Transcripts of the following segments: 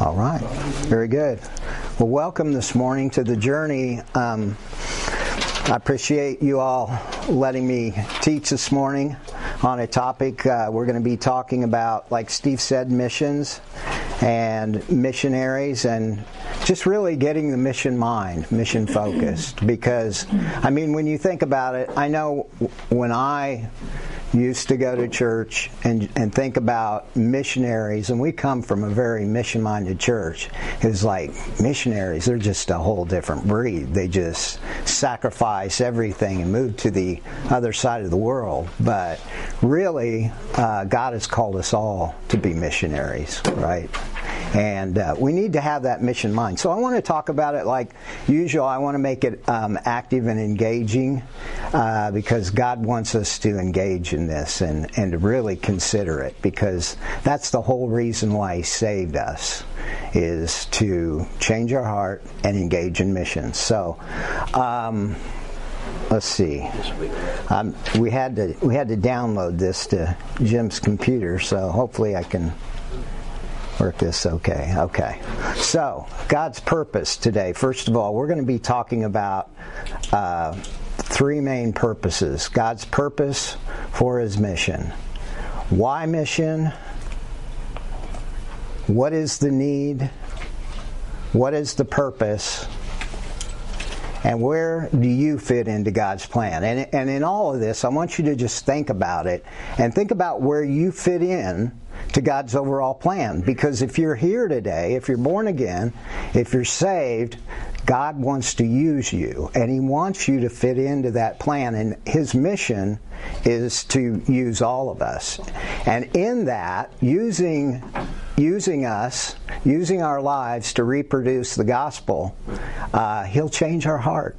All right. Very good. Well, welcome this morning to the journey. Um, I appreciate you all letting me teach this morning on a topic uh, we're going to be talking about, like Steve said, missions and missionaries and just really getting the mission mind, mission focused. Because, I mean, when you think about it, I know when I used to go to church and, and think about missionaries, and we come from a very mission minded church. It's like missionaries, they're just a whole different breed. They just sacrifice everything and move to the other side of the world. But really, uh, God has called us all to be missionaries, right? And uh, we need to have that mission mind. So I want to talk about it like usual. I want to make it um, active and engaging uh, because God wants us to engage in this and, and to really consider it because that's the whole reason why He saved us is to change our heart and engage in missions. So. Um, let's see. Um, we had to we had to download this to Jim's computer, so hopefully I can work this okay. Okay. So, God's purpose today. First of all, we're going to be talking about uh, three main purposes God's purpose for his mission. Why mission? What is the need? What is the purpose? And where do you fit into God's plan? And, and in all of this, I want you to just think about it and think about where you fit in to God's overall plan. Because if you're here today, if you're born again, if you're saved, God wants to use you and He wants you to fit into that plan. And His mission is to use all of us. And in that, using using us, using our lives to reproduce the gospel, uh, He'll change our heart.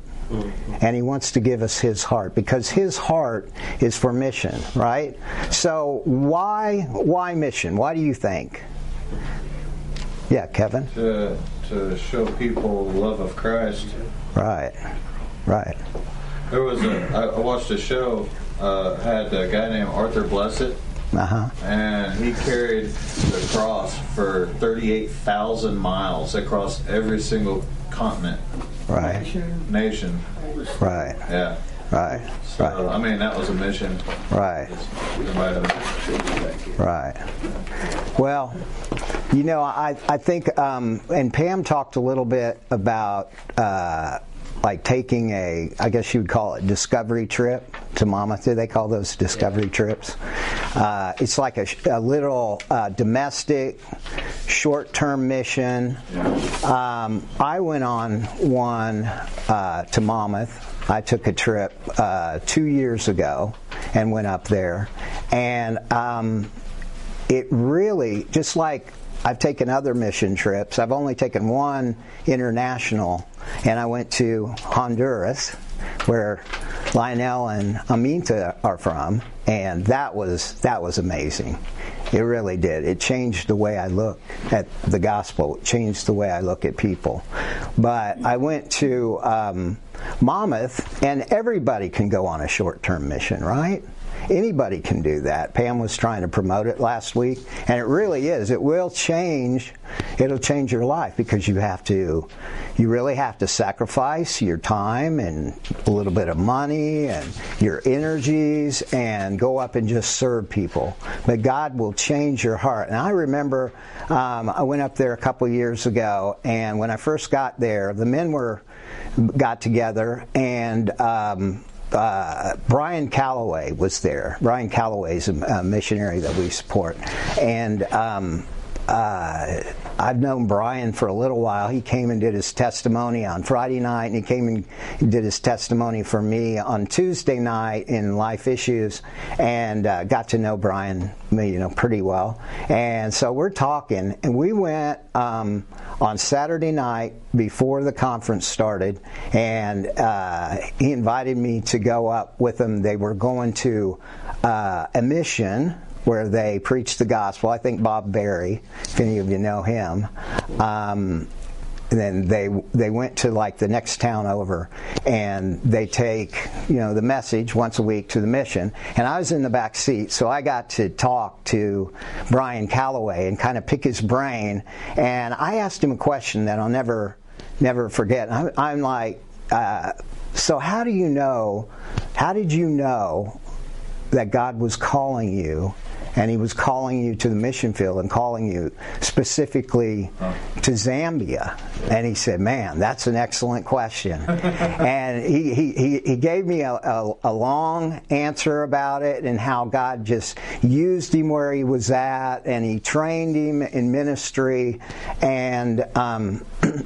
And he wants to give us his heart because his heart is for mission, right? So why why mission? Why do you think? Yeah, Kevin. To to show people the love of Christ. Right. Right. There was a I watched a show uh, had a guy named Arthur Blessitt. Uh-huh. And he carried the cross for 38,000 miles across every single continent. Right. Nation. Right. Yeah. Right. So, right. I mean, that was a mission. Right. Right. Well, you know, I, I think, um, and Pam talked a little bit about uh, like taking a, I guess you would call it discovery trip to Monmouth. Do they call those discovery yeah. trips? Uh, it's like a, a little uh, domestic, short-term mission. Um, I went on one uh, to Monmouth. I took a trip uh, two years ago and went up there, and um, it really just like I've taken other mission trips. I've only taken one international, and I went to Honduras, where Lionel and Aminta are from, and that was that was amazing. It really did. It changed the way I look at the gospel. It changed the way I look at people. But I went to um, Monmouth, and everybody can go on a short-term mission, right? Anybody can do that. Pam was trying to promote it last week, and it really is. It will change. It'll change your life because you have to, you really have to sacrifice your time and a little bit of money and your energies and go up and just serve people. But God will change your heart. And I remember um, I went up there a couple years ago, and when I first got there, the men were got together and um, uh, Brian Calloway was there. Brian Calloway is a, a missionary that we support, and um, uh, I've known Brian for a little while. He came and did his testimony on Friday night, and he came and did his testimony for me on Tuesday night in Life Issues, and uh, got to know Brian, you know, pretty well. And so we're talking, and we went um, on Saturday night before the conference started, and uh, he invited me to go up with him. They were going to uh, a mission where they preach the gospel. I think Bob Barry, if any of you know him, um, then they they went to like the next town over, and they take you know the message once a week to the mission. And I was in the back seat, so I got to talk to Brian Calloway and kind of pick his brain. And I asked him a question that I'll never never forget. I'm, I'm like, uh, so how do you know? How did you know that God was calling you? and he was calling you to the mission field and calling you specifically to Zambia. And he said, Man, that's an excellent question. and he, he, he gave me a, a, a, long answer about it and how God just used him where he was at and he trained him in ministry and um,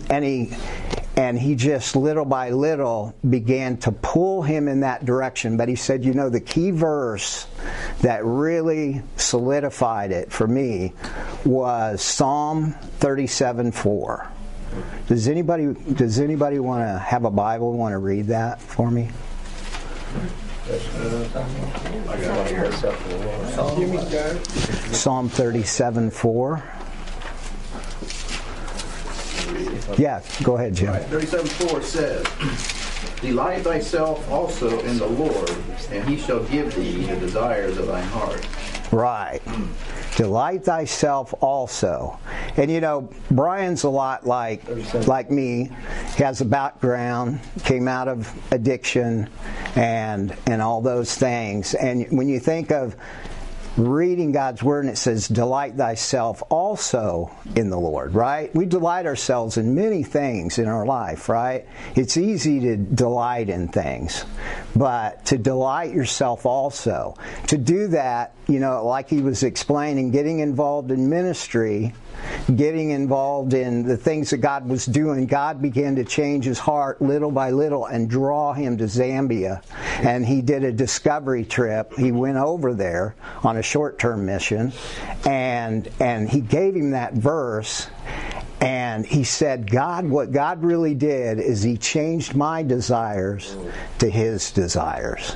and he and he just little by little began to pull him in that direction. But he said, you know, the key verse that really solidified it for me was Psalm 37 4. Does anybody does anybody want to have a Bible want to read that for me? Psalm 37 4. Yeah, go ahead, Jim. Right, 37 4 says, Delight thyself also in the Lord, and he shall give thee the desires of thine heart. Right. Hmm. Delight thyself also. And you know, Brian's a lot like like me. He has a background, came out of addiction and and all those things. And when you think of reading God's word and it says, Delight thyself also in the Lord, right? We delight ourselves in many things in our life, right? It's easy to delight in things, but to delight yourself also. To do that, you know, like he was explaining, getting involved in ministry getting involved in the things that God was doing, God began to change his heart little by little and draw him to Zambia. And he did a discovery trip. He went over there on a short term mission and and he gave him that verse and he said, God, what God really did is he changed my desires to his desires.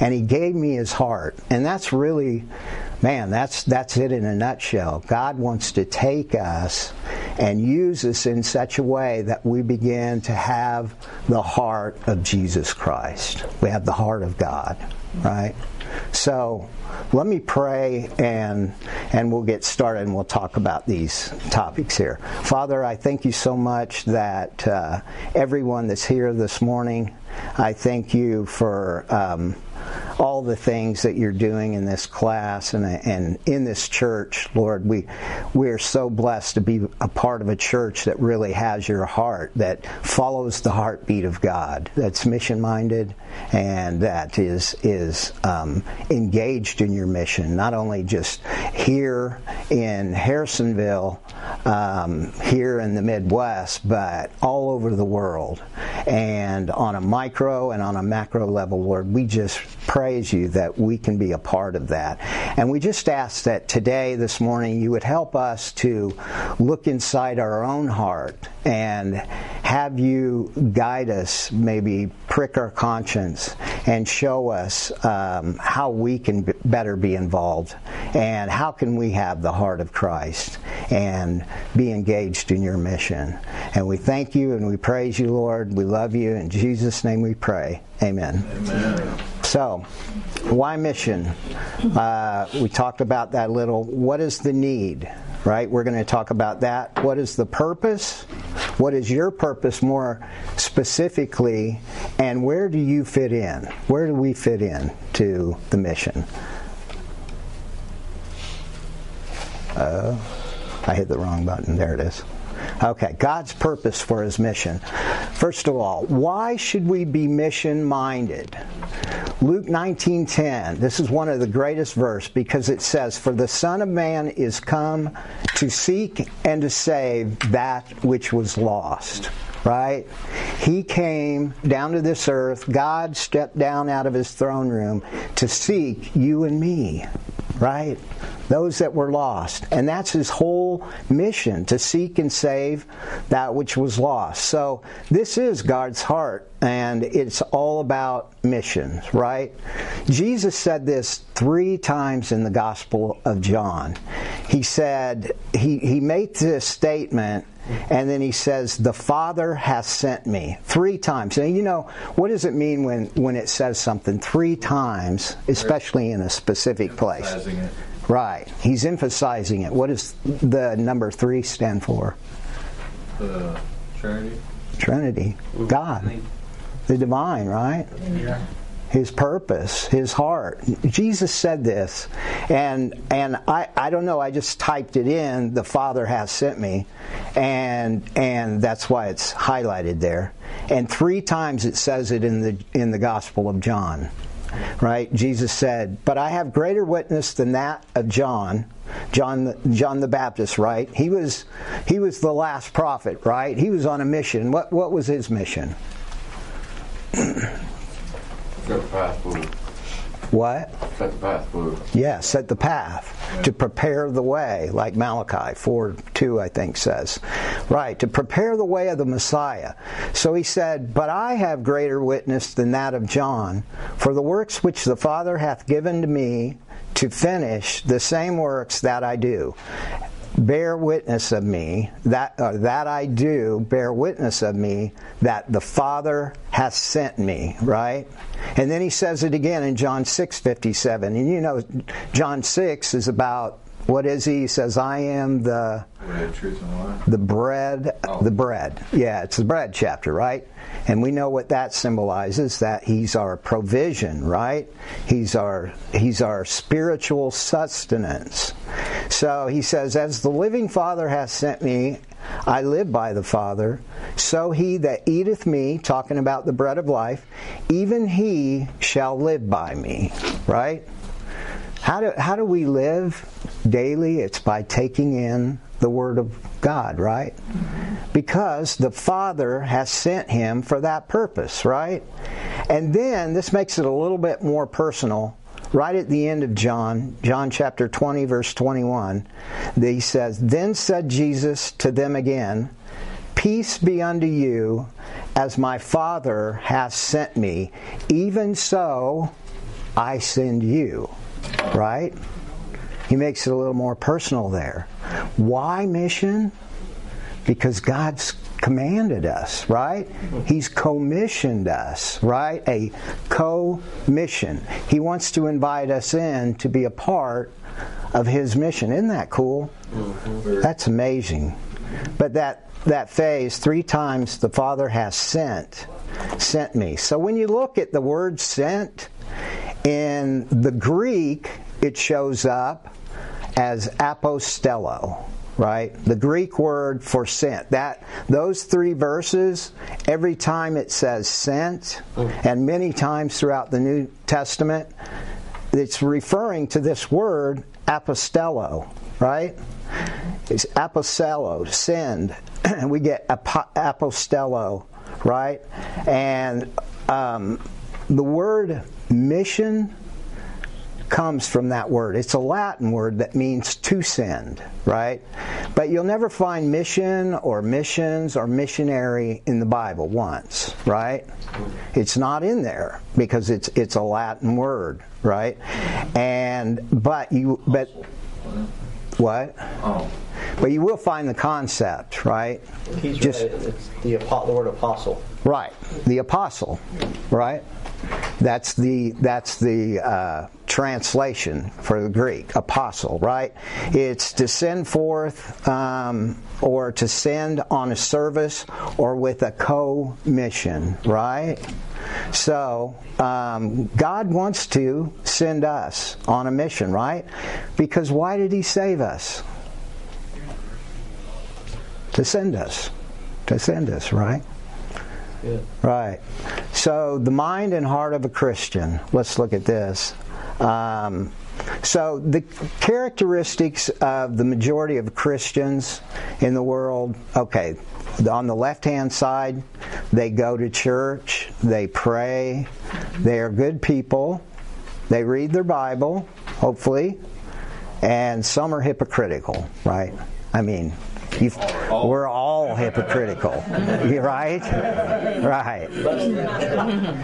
And he gave me his heart. And that's really man, that's that's it in a nutshell. God wants to take us and use us in such a way that we begin to have the heart of Jesus Christ. We have the heart of God, right? So let me pray and and we'll get started and we'll talk about these topics here. Father, I thank you so much that uh, everyone that's here this morning, I thank you for. Um, all the things that you're doing in this class and, and in this church, Lord. We we are so blessed to be a part of a church that really has your heart, that follows the heartbeat of God, that's mission minded, and that is is um, engaged in your mission. Not only just here in Harrisonville, um, here in the Midwest, but all over the world, and on a micro and on a macro level, Lord. We just praise you that we can be a part of that. And we just ask that today, this morning, you would help us to look inside our own heart and have you guide us, maybe prick our conscience and show us um, how we can b- better be involved and how can we have the heart of Christ and be engaged in your mission. And we thank you and we praise you, Lord. We love you. In Jesus' name we pray. Amen. Amen. So, why mission? Uh, we talked about that a little. What is the need? Right? We're going to talk about that. What is the purpose? What is your purpose more specifically? And where do you fit in? Where do we fit in to the mission? Uh, I hit the wrong button. There it is. Okay, God's purpose for his mission. First of all, why should we be mission minded? Luke 19:10. This is one of the greatest verse because it says, "For the Son of Man is come to seek and to save that which was lost." Right? He came down to this earth. God stepped down out of his throne room to seek you and me. Right? those that were lost. And that's his whole mission to seek and save that which was lost. So this is God's heart, and it's all about missions, right? Jesus said this three times in the Gospel of John. he said, he, he made this statement, and then he says, The Father has sent me three times. And you know, what does it mean when, when it says something three times, especially in a specific place? It. Right. He's emphasizing it. What does the number three stand for? The Trinity. Trinity. God. The divine, right? His purpose, his heart. Jesus said this, and and I, I don't know, I just typed it in, the Father has sent me, and and that's why it's highlighted there. And three times it says it in the in the Gospel of John. Right? Jesus said, But I have greater witness than that of John. John John the Baptist, right? He was he was the last prophet, right? He was on a mission. What what was his mission? Set the path forward. What? Set the path forward. Yeah, set the path to prepare the way, like Malachi 4 2, I think says. Right, to prepare the way of the Messiah. So he said, But I have greater witness than that of John, for the works which the Father hath given to me to finish, the same works that I do bear witness of me that uh, that I do bear witness of me that the Father hath sent me right and then he says it again in John 6:57 and you know John 6 is about what is he? He says, I am the Bread, truth, and life. the bread Oh. the bread yeah it's the bread chapter right and we know what that symbolizes that he's our provision right he's our he's our spiritual sustenance so he says as the living father hath sent me I live by the Father, so he that eateth me, talking about the bread of life, even he shall live by me. Right? How do, how do we live daily? It's by taking in the Word of God, right? Because the Father has sent him for that purpose, right? And then this makes it a little bit more personal. Right at the end of John, John chapter 20, verse 21, he says, Then said Jesus to them again, Peace be unto you, as my Father hath sent me, even so I send you. Right? He makes it a little more personal there. Why mission? Because God's commanded us, right? He's commissioned us, right? A co-mission. He wants to invite us in to be a part of his mission. Isn't that cool? Mm-hmm. That's amazing. But that that phase three times the Father has sent sent me. So when you look at the word sent in the Greek it shows up as apostello, right? The Greek word for sent. That those three verses, every time it says sent, and many times throughout the New Testament, it's referring to this word apostello, right? It's apostello, send, and we get apo- apostello, right? And um, the word mission comes from that word. It's a Latin word that means to send, right? But you'll never find mission or missions or missionary in the Bible once, right? It's not in there because it's it's a Latin word, right? And but you but what? Oh, But you will find the concept, right? He's Just- right. It's the, apo- the word apostle. Right, the apostle, right? That's the that's the uh, translation for the Greek apostle, right? It's to send forth um, or to send on a service or with a co-mission, right? So um, God wants to send us on a mission, right? Because why did He save us? To send us, to send us, right? Right. So the mind and heart of a Christian. Let's look at this. Um, so the characteristics of the majority of Christians in the world. Okay, on the left-hand side, they go to church, they pray, they are good people, they read their Bible, hopefully, and some are hypocritical. Right. I mean, You've, we're all hypocritical. Right? Right.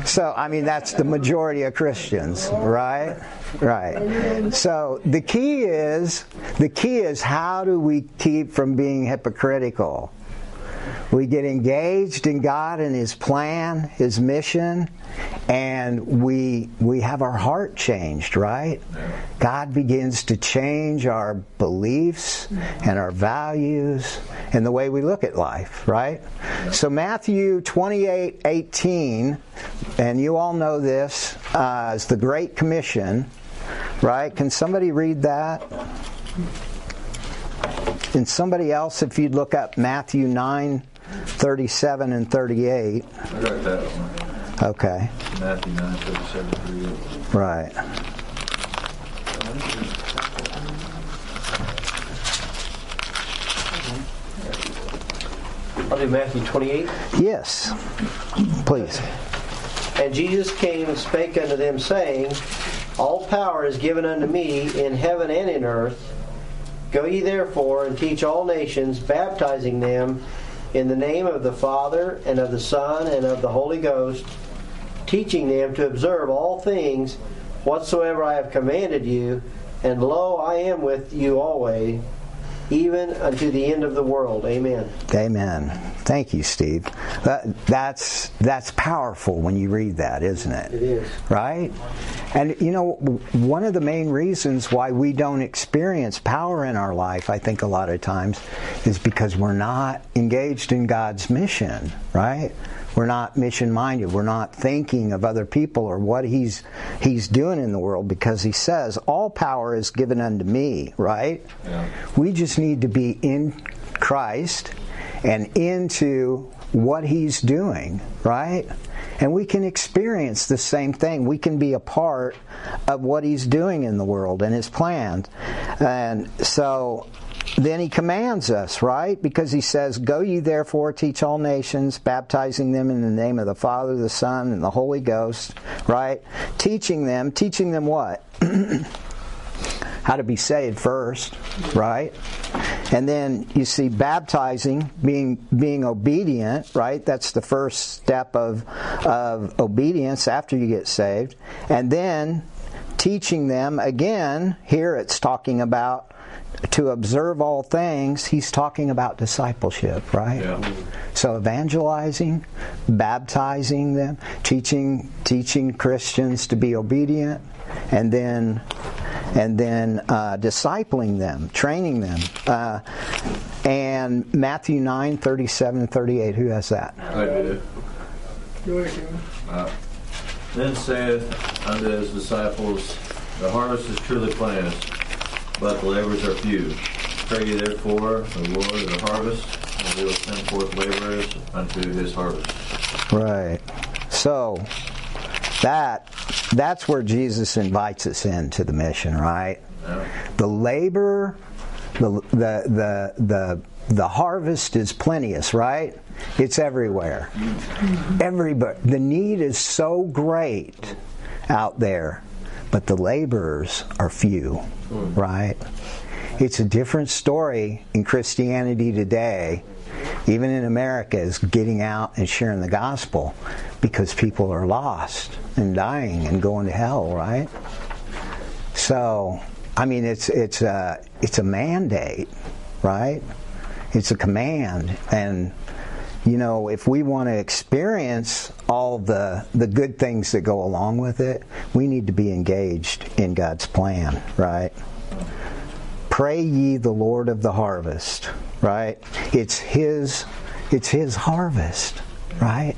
So, I mean, that's the majority of Christians, right? Right. So the key is the key is how do we keep from being hypocritical? We get engaged in God and His plan, His mission, and we we have our heart changed, right? God begins to change our beliefs and our values and the way we look at life, right? So Matthew 28, 18, and you all know this, uh, the Great Commission, right? Can somebody read that? And somebody else, if you'd look up Matthew 9, 37 and 38. I got that one. Okay, Matthew 9, 37, 38. right. I'll do Matthew 28. Yes, please. And Jesus came and spake unto them, saying, All power is given unto me in heaven and in earth. Go ye therefore and teach all nations, baptizing them in the name of the Father and of the Son and of the Holy Ghost, teaching them to observe all things whatsoever I have commanded you. And lo, I am with you always, even unto the end of the world. Amen. Amen. Thank you, Steve. That, that's that's powerful when you read that, isn't it? It is. Right? And you know, one of the main reasons why we don't experience power in our life, I think a lot of times, is because we're not engaged in God's mission, right? We're not mission minded. We're not thinking of other people or what he's he's doing in the world because he says all power is given unto me, right? Yeah. We just need to be in Christ and into what he's doing, right? And we can experience the same thing. We can be a part of what he's doing in the world and his plans. And so then he commands us, right? Because he says, Go ye therefore, teach all nations, baptizing them in the name of the Father, the Son, and the Holy Ghost, right? Teaching them, teaching them what? how to be saved first, right? And then you see baptizing, being being obedient, right? That's the first step of of obedience after you get saved. And then teaching them again, here it's talking about to observe all things, he's talking about discipleship, right? Yeah. So evangelizing, baptizing them, teaching teaching Christians to be obedient, and then and then uh, discipling them, training them. Uh, and Matthew 9, 37 38, who has that? I do. Uh, Then saith unto his disciples, The harvest is truly plenteous, but the laborers are few. Pray ye therefore the Lord of the harvest, and he will send forth laborers unto his harvest. Right. So that that's where Jesus invites us into the mission, right? Yeah. The labor, the the the the the harvest is plenteous, right? It's everywhere. Mm-hmm. Everybody, the need is so great out there, but the laborers are few, right? It's a different story in Christianity today, even in America, is getting out and sharing the gospel because people are lost and dying and going to hell, right? So, I mean, it's it's a it's a mandate, right? It's a command, and you know, if we want to experience all the the good things that go along with it, we need to be engaged in God's plan, right? Pray ye the Lord of the harvest, right? It's his it's his harvest, right?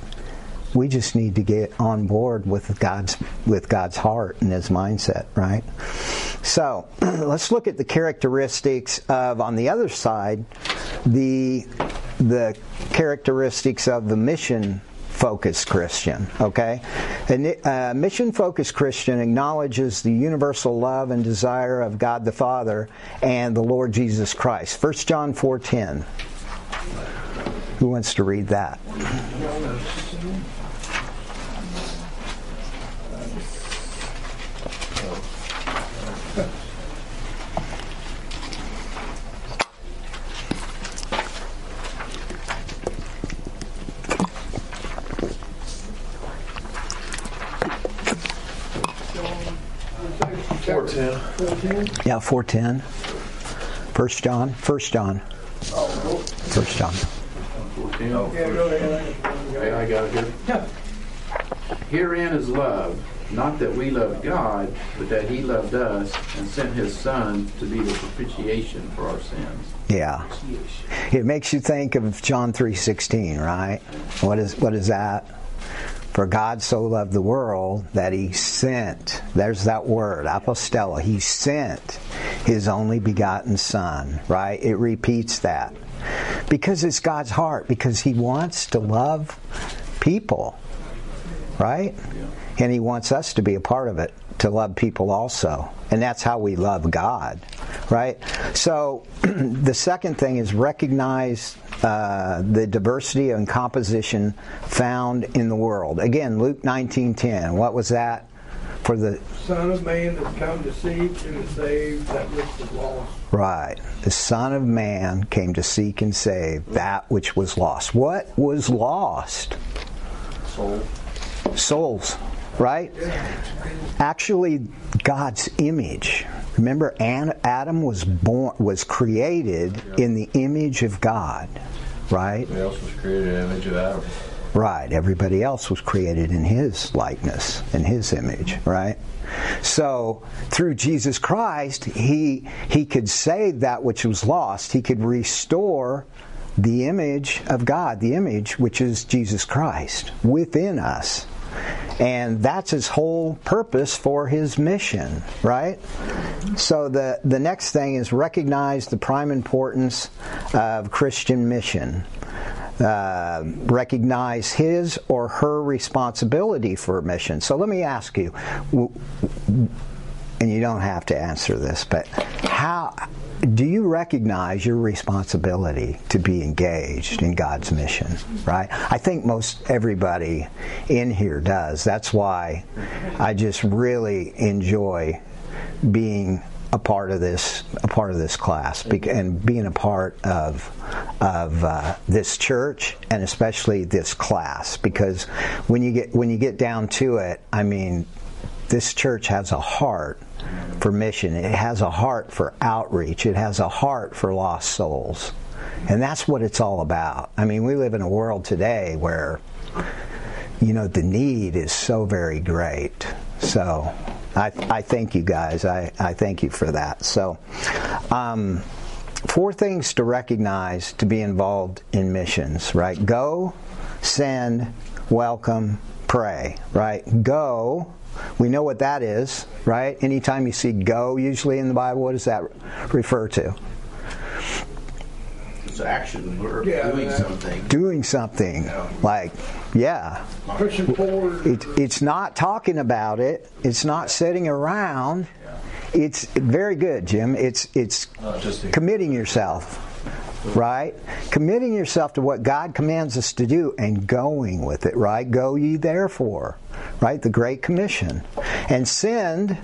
We just need to get on board with God's with God's heart and his mindset, right? So, let's look at the characteristics of on the other side the the characteristics of the mission focused Christian. Okay, a uh, mission focused Christian acknowledges the universal love and desire of God the Father and the Lord Jesus Christ. 1 John four ten. Who wants to read that? 410. 14? Yeah, 410. First John. First John. First John. 14. Yeah, go. Okay, I got it here. Yeah. Herein is love, not that we loved God, but that He loved us and sent His Son to be the propitiation for our sins. Yeah. It makes you think of John 3:16, right? What is what is that? For God so loved the world that he sent, there's that word, apostella, he sent his only begotten son, right? It repeats that. Because it's God's heart, because he wants to love people, right? And he wants us to be a part of it, to love people also. And that's how we love God, right? So the second thing is recognize uh, the diversity and composition found in the world. Again, Luke 19:10. What was that for the Son of Man that's come to seek and to save that which was lost. right? The Son of Man came to seek and save that which was lost. What was lost? Soul. souls, right? Actually, God's image. Remember, Adam was born, was created in the image of God, right? Everybody else was created in the image of Adam. Right. Everybody else was created in His likeness, in His image, right? So through Jesus Christ, He He could save that which was lost. He could restore the image of God, the image which is Jesus Christ within us. And that's his whole purpose for his mission, right? So the, the next thing is recognize the prime importance of Christian mission. Uh, recognize his or her responsibility for mission. So let me ask you, and you don't have to answer this, but how do you recognize your responsibility to be engaged in God's mission? Right? I think most everybody in here does. That's why I just really enjoy being a part of this a part of this class and being a part of of uh, this church and especially this class because when you get when you get down to it I mean this church has a heart for mission it has a heart for outreach it has a heart for lost souls and that's what it's all about I mean we live in a world today where you know the need is so very great so I, I thank you guys. I, I thank you for that. So, um, four things to recognize to be involved in missions, right? Go, send, welcome, pray, right? Go, we know what that is, right? Anytime you see go, usually in the Bible, what does that refer to? It's action. We're Yeah, doing uh, something. Doing something. Like, yeah, Pushing forward. It, it's not talking about it. It's not sitting around. It's very good, Jim. It's it's Not just committing yourself, right? Committing yourself to what God commands us to do and going with it, right? Go ye therefore, right? The Great Commission, and send.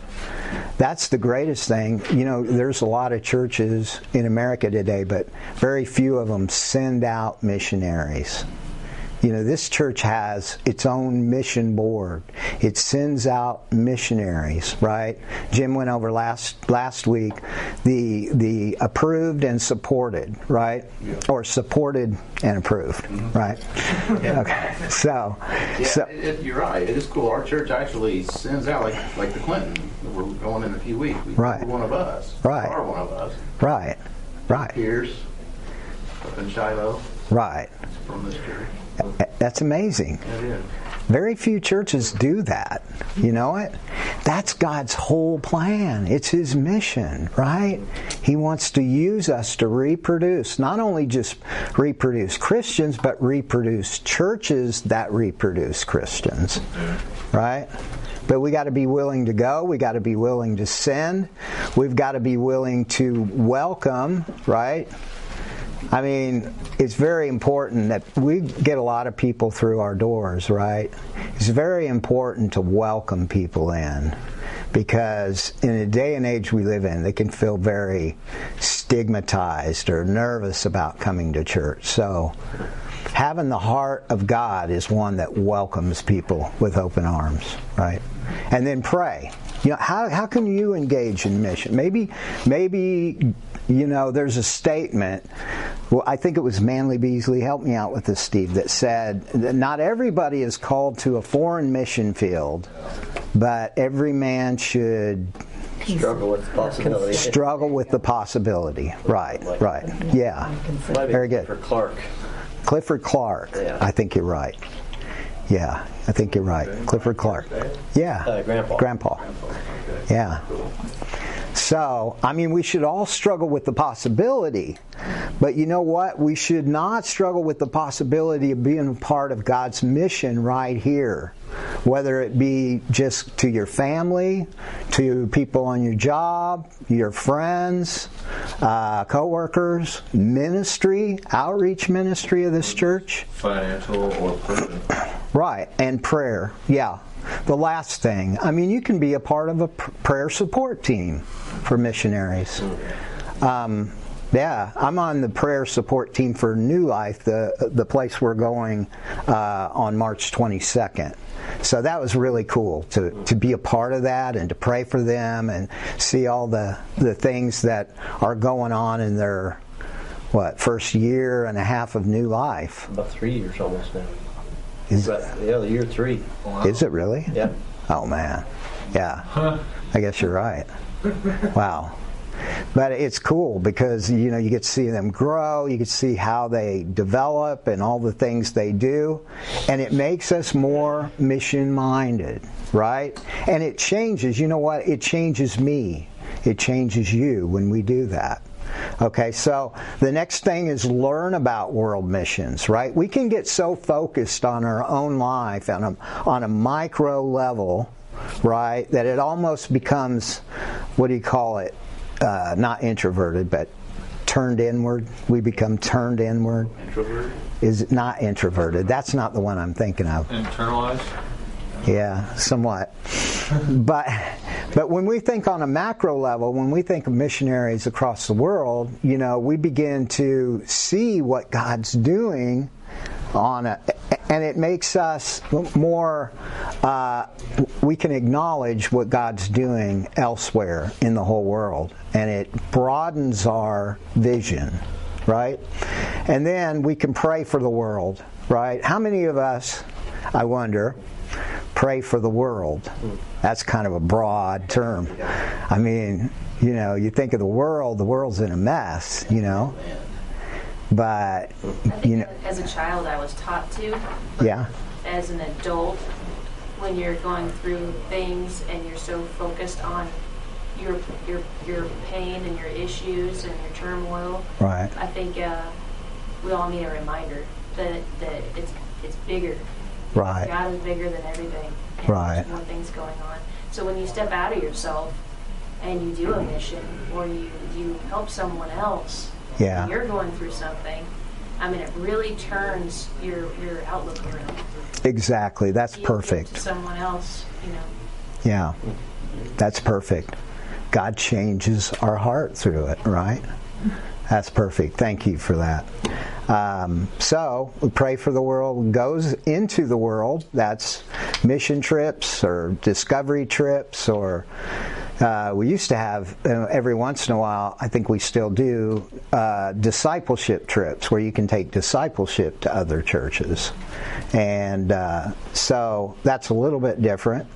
That's the greatest thing. You know, there's a lot of churches in America today, but very few of them send out missionaries. You know, this church has its own mission board. It sends out missionaries, right? Jim went over last last week the the approved and supported, right? Or supported and approved, mm-hmm. right? Yeah. Okay. So, Yeah, so it, it- you're right. It is cool. Our church actually sends out like like the Clinton. We're going in a few weeks. We, Right. One of us. Right. Are one of us. right, right, Pierce up in Shiloh right. from this church. That's amazing. Very few churches do that. You know it? That's God's whole plan. It's His mission, right? He wants to use us to reproduce, not only just reproduce Christians, but reproduce churches that reproduce Christians, right? But we got to be willing to go. We got to be willing to send. We've got to be willing to welcome, right? I mean, it's very important that we get a lot of people through our doors, right? It's very important to welcome people in because in the day and age we live in, they can feel very stigmatized or nervous about coming to church. So, having the heart of God is one that welcomes people with open arms, right? And then pray. You know, how, how can you engage in mission? Maybe, maybe, you know, there's a statement. Well, I think it was Manley Beasley. Help me out with this, Steve. That said that not everybody is called to a foreign mission field, but every man should Struggle with the possibility. struggle with the possibility. Right, right. Yeah. Very good. For Clark. Clifford Clark. Yeah. I think you're right. Yeah, I think you're right. Clifford Clark. Yeah. Uh, Grandpa. Grandpa. Yeah. So, I mean, we should all struggle with the possibility, but you know what? We should not struggle with the possibility of being a part of God's mission right here. Whether it be just to your family, to people on your job, your friends, uh, co-workers, ministry, outreach ministry of this church. Financial or personal. Right, and prayer. Yeah. The last thing. I mean, you can be a part of a prayer support team for missionaries. Um, yeah, I'm on the prayer support team for New Life, the the place we're going uh, on March 22nd. So that was really cool to, to be a part of that and to pray for them and see all the the things that are going on in their what first year and a half of New Life. About three years almost now. Is, But yeah, the year three. is it really? Yep. Oh man, yeah. Huh. I guess you're right. Wow. But it's cool because you know you get to see them grow, you get to see how they develop and all the things they do, and it makes us more mission minded, right? And it changes. You know what? It changes me. It changes you when we do that. Okay, so the next thing is learn about world missions, right? We can get so focused on our own life on a, on a micro level, right, that it almost becomes, what do you call it? Uh, not introverted, but turned inward. We become turned inward. Introvert. Is not introverted? That's not the one I'm thinking of. Internalized. Yeah, somewhat. But but when we think on a macro level, when we think of missionaries across the world, you know, we begin to see what God's doing on it, and it makes us more uh, we can acknowledge what God's doing elsewhere in the whole world and it broadens our vision right and then we can pray for the world right how many of us I wonder pray for the world. That's kind of a broad term. I mean, you know, you think of the world, the world's in a mess, you know. But I think you know, as a child I was taught to. yeah, As an adult, when you're going through things and you're so focused on your your your pain and your issues and your turmoil, right, I think uh, we all need a reminder that that it's it's bigger. right, God is bigger than everything. Right. More things going on. So when you step out of yourself and you do a mission or you you help someone else, Yeah. you're going through something. I mean, it really turns your your outlook around. exactly. That's You perfect. Someone else, you know. Yeah, that's perfect. God changes our heart through it, right? That's perfect. Thank you for that. Um, so we pray for the world goes into the world. That's mission trips or discovery trips, or uh, we used to have uh, every once in a while. I think we still do uh, discipleship trips where you can take discipleship to other churches, and uh, so that's a little bit different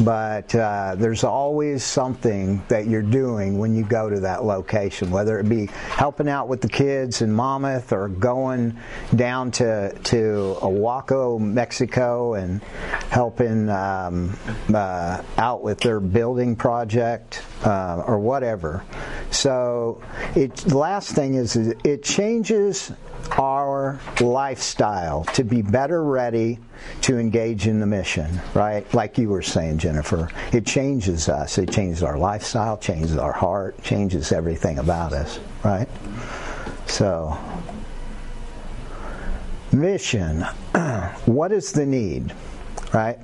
but uh, there's always something that you're doing when you go to that location, whether it be helping out with the kids in Monmouth or going down to to Oaxaca, Mexico, and helping um, uh, out with their building project uh, or whatever. So, it, the last thing is it changes our lifestyle to be better ready to engage in the mission, right? Like you were saying, Jennifer, it changes us. It changes our lifestyle, changes our heart, changes everything about us, right? So, mission. what is the need, right?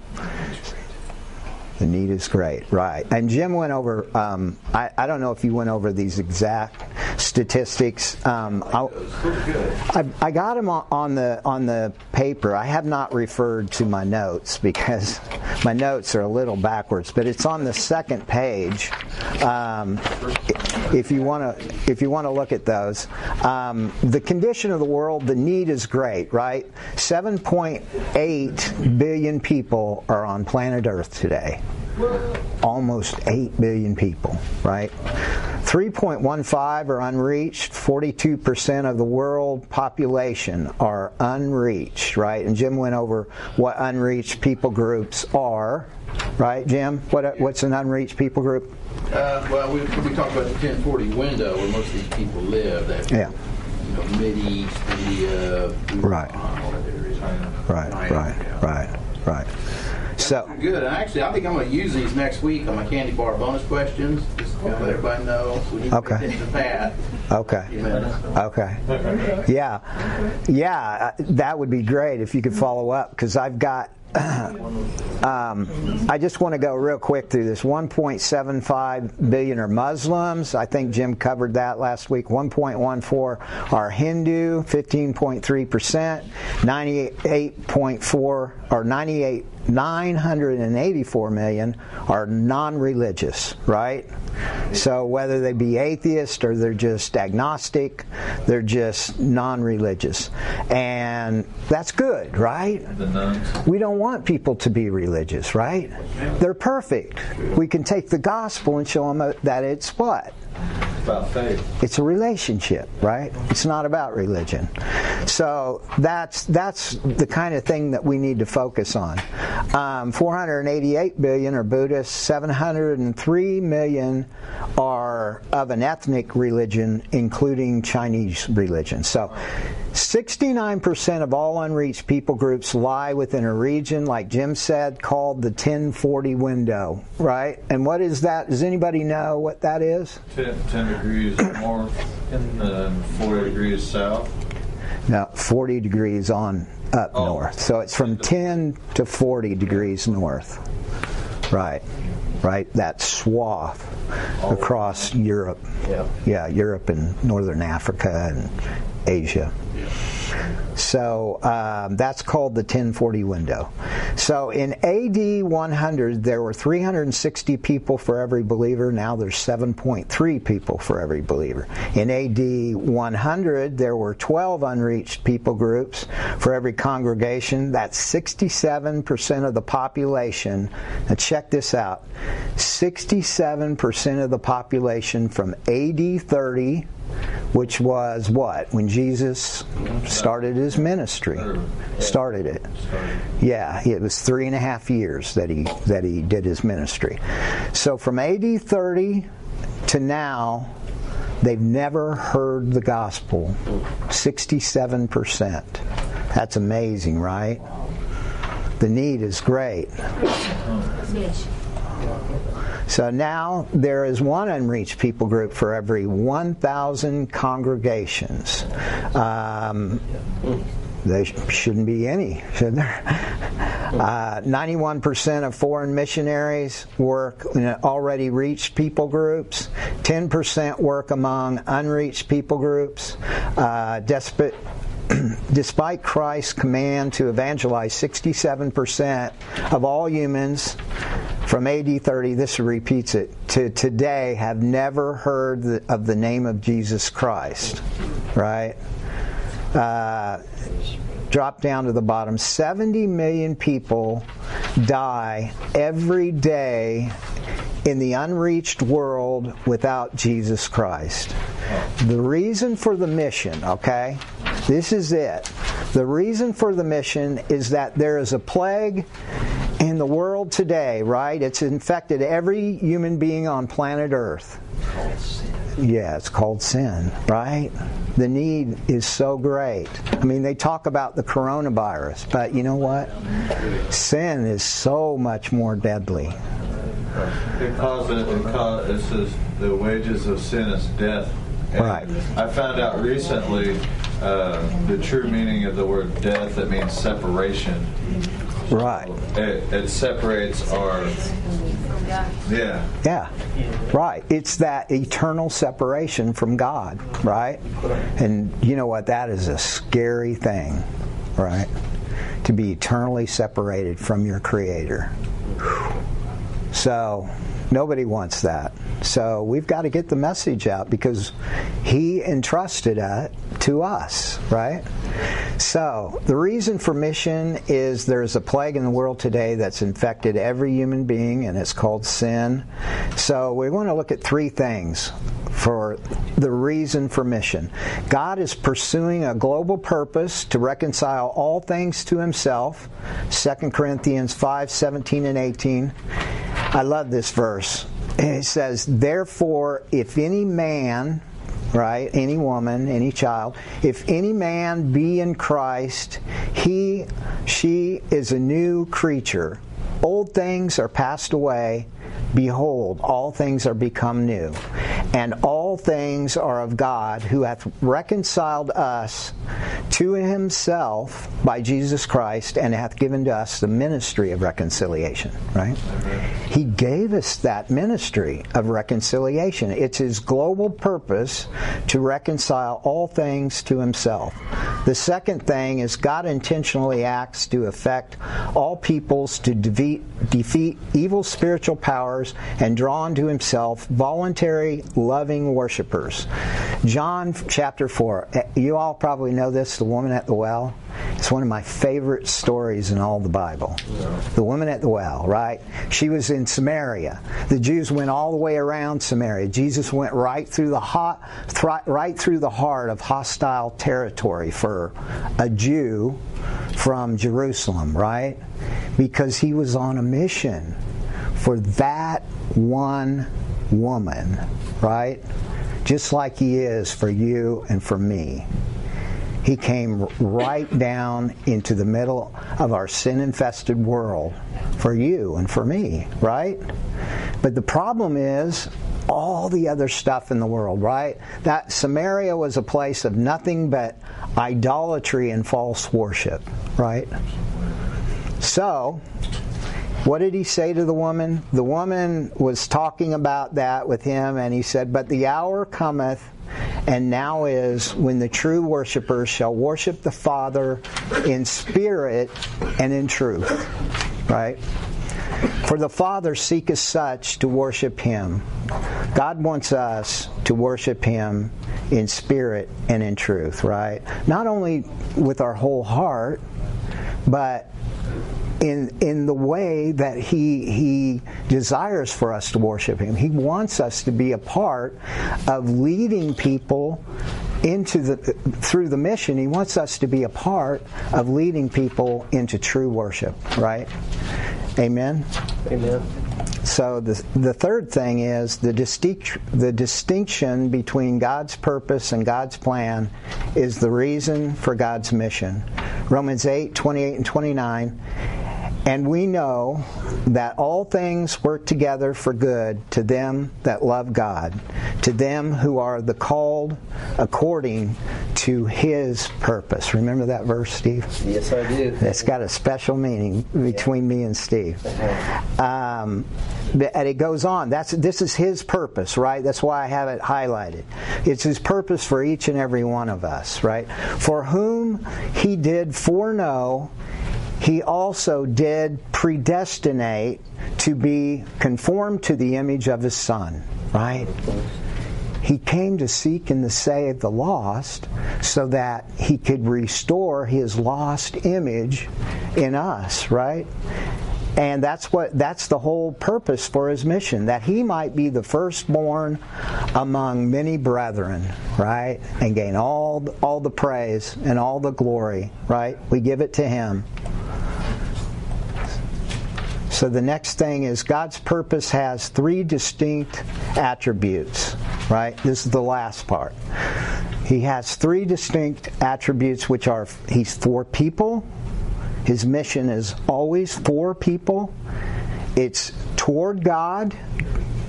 The need is great, right? And Jim went over. Um, I, I don't know if you went over these exact statistics. Um, I, I, got them on, on the on the paper. I have not referred to my notes because my notes are a little backwards, but it's on the second page. Um, if you want to if you want to look at those, um, the condition of the world, the need is great, right? 7.8 billion people are on planet Earth today almost 8 billion people, right? 3.15 are unreached. 42% of the world population are unreached, right? And Jim went over what unreached people groups are, right, Jim? What, what's an unreached people group? Uh, well, we, we talked about the 1040 window where most of these people live. That, Yeah. You know, Mid East, India, Right. Right, right, right, right. So, Good. And actually, I think I'm going to use these next week on my candy bar bonus questions. Just to let everybody know. So we need Okay. to pay attention to Pat. Okay. Okay. Yeah. Yeah, uh, that would be great if you could follow up because I've got. Um, I just want to go real quick through this. 1.75 billion are Muslims. I think Jim covered that last week. 1.14 are Hindu, 15.3%. 98.4 or 98 984 million are non-religious, right? So whether they be atheist or they're just agnostic, they're just non-religious. And that's good, right? We don't want people to be religious, right? They're perfect. We can take the gospel and show them that it's what? About faith. It's a relationship, right? It's not about religion. So that's that's the kind of thing that we need to focus on. Um, 488 billion are Buddhists. 703 million are of an ethnic religion, including Chinese religion. So. 69% of all unreached people groups lie within a region, like Jim said, called the 1040 window, right? And what is that? Does anybody know what that is? 10, 10 degrees north and 40 degrees south. No, 40 degrees on up Oh. north. So it's from 10 to 40 degrees north. Right. Right. That swath oh. across Europe. Yeah. Yeah, Europe and northern Africa and Asia. So um, that's called the 1040 window. So in AD 100, there were 360 people for every believer. Now there's 7.3 people for every believer. In AD 100, there were 12 unreached people groups for every congregation. That's 67% of the population. Now check this out 67% of the population from AD 30 which was what when Jesus started his ministry, started it. Yeah, it was three and a half years that he that he did his ministry. So from AD 30 to now, they've never heard the gospel. 67 percent. That's amazing, right? The need is great. So now there is one unreached people group for every 1,000 congregations. Um, there shouldn't be any, should there? Uh, 91% of foreign missionaries work in already reached people groups. 10% work among unreached people groups. Uh, despite despite Christ's command to evangelize 67% of all humans from AD 30, this repeats it, to today have never heard of the name of Jesus Christ. Right? Uh, drop down to the bottom 70 million people die every day in the unreached world without Jesus Christ. The reason for the mission, okay? This is it. The reason for the mission is that there is a plague in the world today, right? It's infected every human being on planet Earth. Yeah, it's called sin, right? The need is so great. I mean, they talk about the coronavirus, but you know what? Sin is so much more deadly. It causes, it causes, it says the wages of sin is death. And Right. I found out recently uh, the true meaning of the word death. It means separation. Right. It, it separates our. Yeah. Yeah, right. It's that eternal separation from God, right? And you know what? That is a scary thing, right? To be eternally separated from your Creator. So, nobody wants that. So, we've got to get the message out because He entrusted it to us, right? So, the reason for mission is there's a plague in the world today that's infected every human being, and it's called sin. So, we want to look at three things for the reason for mission. God is pursuing a global purpose to reconcile all things to himself. 2 Corinthians 5:17 and 18. I love this verse. It says, Therefore, if any man, right, any woman, any child, if any man be in Christ, he, she is a new creature. Old things are passed away. Behold, all things are become new. And all things are of God, who hath reconciled us to himself by Jesus Christ, and hath given to us the ministry of reconciliation. Right? He gave us that ministry of reconciliation. It's his global purpose to reconcile all things to himself. The second thing is God intentionally acts to affect all peoples to defeat, defeat evil spiritual powers and draw unto himself voluntary, loving worshipers. John chapter 4. You all probably know this, the woman at the well. It's one of my favorite stories in all the Bible. The woman at the well, right? She was in Samaria. The Jews went all the way around Samaria. Jesus went right through the hot, right through the heart of hostile territory for a Jew from Jerusalem, right? Because he was on a mission for that one woman, right? Just like he is for you and for me. He came right down into the middle of our sin infested world for you and for me, right? But the problem is all the other stuff in the world, right? That Samaria was a place of nothing but idolatry and false worship, right? So, what did he say to the woman? The woman was talking about that with him, and he said, But the hour cometh, and now is, when the true worshippers shall worship the Father in spirit and in truth. Right? For the Father seeketh such to worship him. God wants us to worship him in spirit and in truth, right? Not only with our whole heart, but in in the way that he he desires for us to worship him. He wants us to be a part of leading people into the through the mission. He wants us to be a part of leading people into true worship, right? Amen. Amen. So the the third thing is the distinct the distinction between God's purpose and God's plan is the reason for God's mission. Romans 8, 28 and 29 and we know that all things work together for good to them that love God, to them who are the called according to his purpose. Remember that verse, Steve? Yes, I do. It's got a special meaning between me and Steve. Um, and it goes on. That's this is his purpose, right? That's why I have it highlighted. It's his purpose for each and every one of us, right? For whom he did foreknow, he also did predestinate to be conformed to the image of his son, right? He came to seek and to save the lost so that he could restore his lost image in us, right? And that's what that's the whole purpose for his mission, that he might be the firstborn among many brethren, right? And gain all all the praise and all the glory, right? We give it to him. So the next thing is God's purpose has three distinct attributes, right? This is the last part. He has three distinct attributes, which are He's for people, His mission is always for people, it's toward God,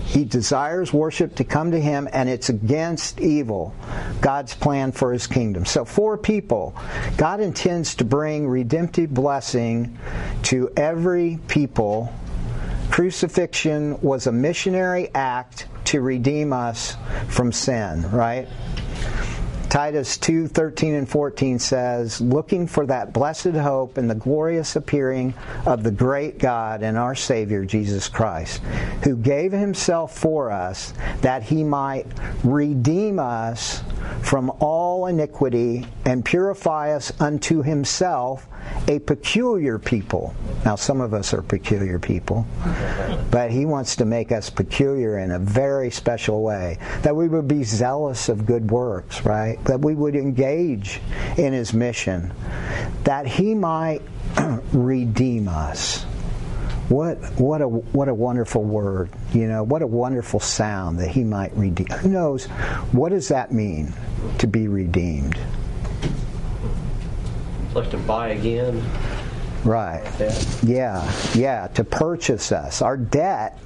He desires worship to come to him, and it's against evil. God's plan for his kingdom. So, for people, God intends to bring redemptive blessing to every people. Crucifixion was a missionary act to redeem us from sin, right? Titus 2 13 and 14 says, Looking for that blessed hope and the glorious appearing of the great God and our Savior Jesus Christ, who gave himself for us that he might redeem us from all iniquity and purify us unto himself a peculiar people. Now, some of us are peculiar people, but he wants to make us peculiar in a very special way. That we would be zealous of good works, right? That we would engage in his mission. That he might redeem us. What what a what a wonderful word, you know, what a wonderful sound that he might redeem. Who knows what does that mean to be redeemed? like to buy again. Right. Yeah, yeah, to purchase us. Our debt,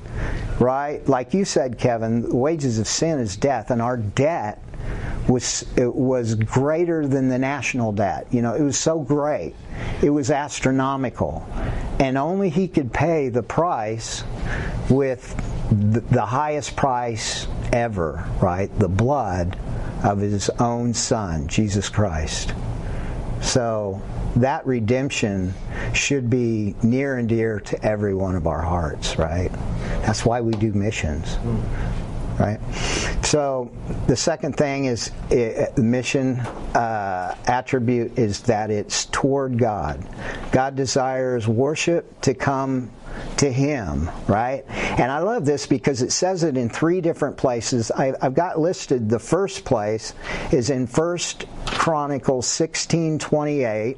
right? Like you said, Kevin, the wages of sin is death, and our debt was it was greater than the national debt. You know, it was so great. It was astronomical. And only he could pay the price with the highest price ever, right? The blood of his own son, Jesus Christ. So that redemption should be near and dear to every one of our hearts, right? That's why we do missions. Right? So the second thing is the mission uh, attribute is that it's toward God. God desires worship to come to him, right? And I love this because it says it in three different places. I, have got listed the first place is in First Chronicles 16:28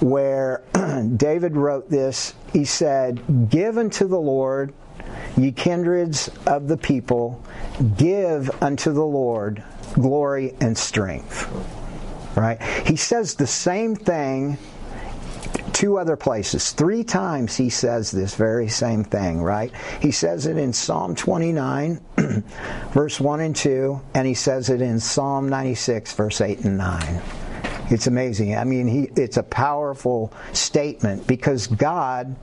where David wrote this. He said, "Give unto the Lord, ye kindreds of the people, give unto the Lord glory and strength." Right? He says the same thing two other places. Three times he says this very same thing, right? He says it in Psalm 29, verse 1 and 2, and he says it in Psalm 96, verse 8 and 9. It's amazing. I mean, he, it's a powerful statement because God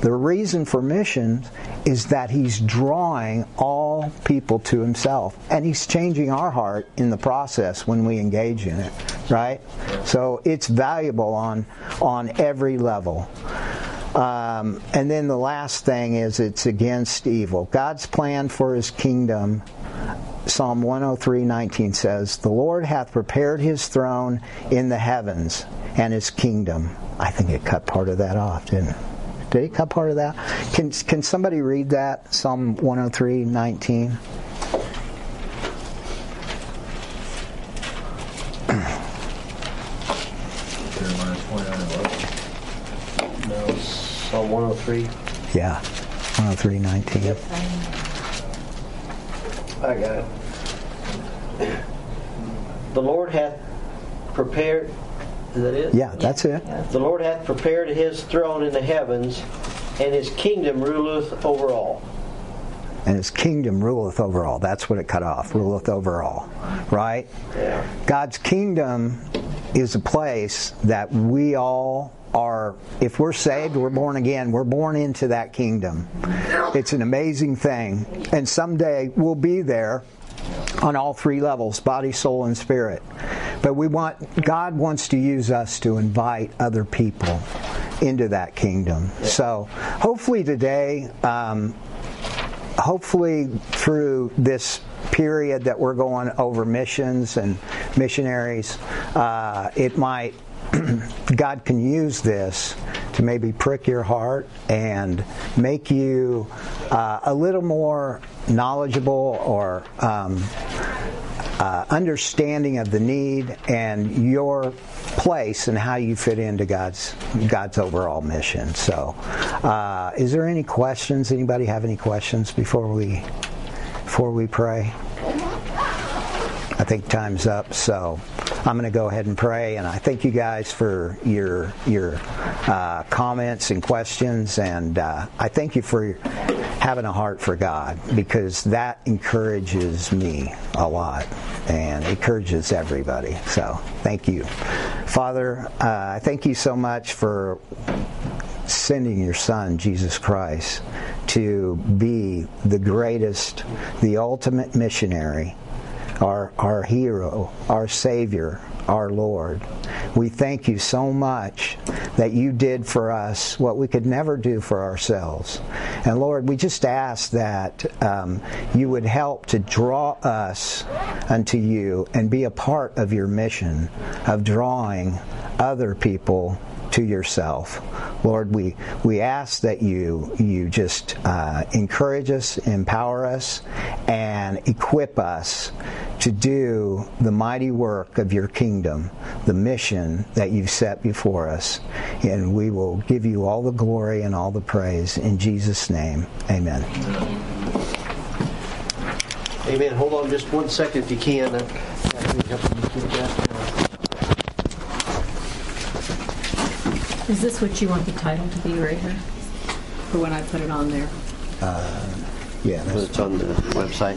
the reason for missions is that he's drawing all people to himself. And he's changing our heart in the process when we engage in it, right? So it's valuable on, on every level. Um, and then the last thing is it's against evil. God's plan for his kingdom Psalm 103:19 says, "The Lord hath prepared his throne in the heavens and his kingdom." I think it cut part of that off, didn't it? Did he cut part of that? Can, can somebody read that? Psalm 103, 19. No, Psalm 103. Yeah, 103, 19. Yep. I got it. The Lord hath prepared is that it? Yeah, that's it. The Lord hath prepared his throne in the heavens, and his kingdom ruleth over all. And his kingdom ruleth over all. That's what it cut off. Ruleth over all. Right? Yeah. God's kingdom is a place that we all are, if we're saved, we're born again, we're born into that kingdom. It's an amazing thing. And someday we'll be there on all three levels body, soul, and spirit. But we want God wants to use us to invite other people into that kingdom. So hopefully today, um, hopefully through this period that we're going over missions and missionaries, uh, it might God can use this to maybe prick your heart and make you uh, a little more knowledgeable or um, uh, understanding of the need and your place and how you fit into God's God's overall mission. So, uh, is there any questions? Anybody have any questions before we before we pray? I think time's up. So, I'm going to go ahead and pray, and I thank you guys for your your uh, comments and questions, and uh, I thank you for having a heart for God because that encourages me a lot and encourages everybody. So thank you, Father. Uh, I thank you so much for sending your son, Jesus Christ, to be the greatest, the ultimate missionary, our, our hero, our Savior, our Lord. We thank you so much that you did for us what we could never do for ourselves. And Lord, we just ask that um, you would help to draw us unto you and be a part of your mission of drawing other people to yourself. Lord, we, we ask that you, you just uh, encourage us, empower us, and equip us to do the mighty work of your kingdom, the mission that you've set before us. And we will give you all the glory and all the praise. In Jesus' name, amen. Amen. Hold on just one second if you can. Uh, Is this what you want the title to be right here? For when I put it on there? Uh, yeah, that's It's on the website.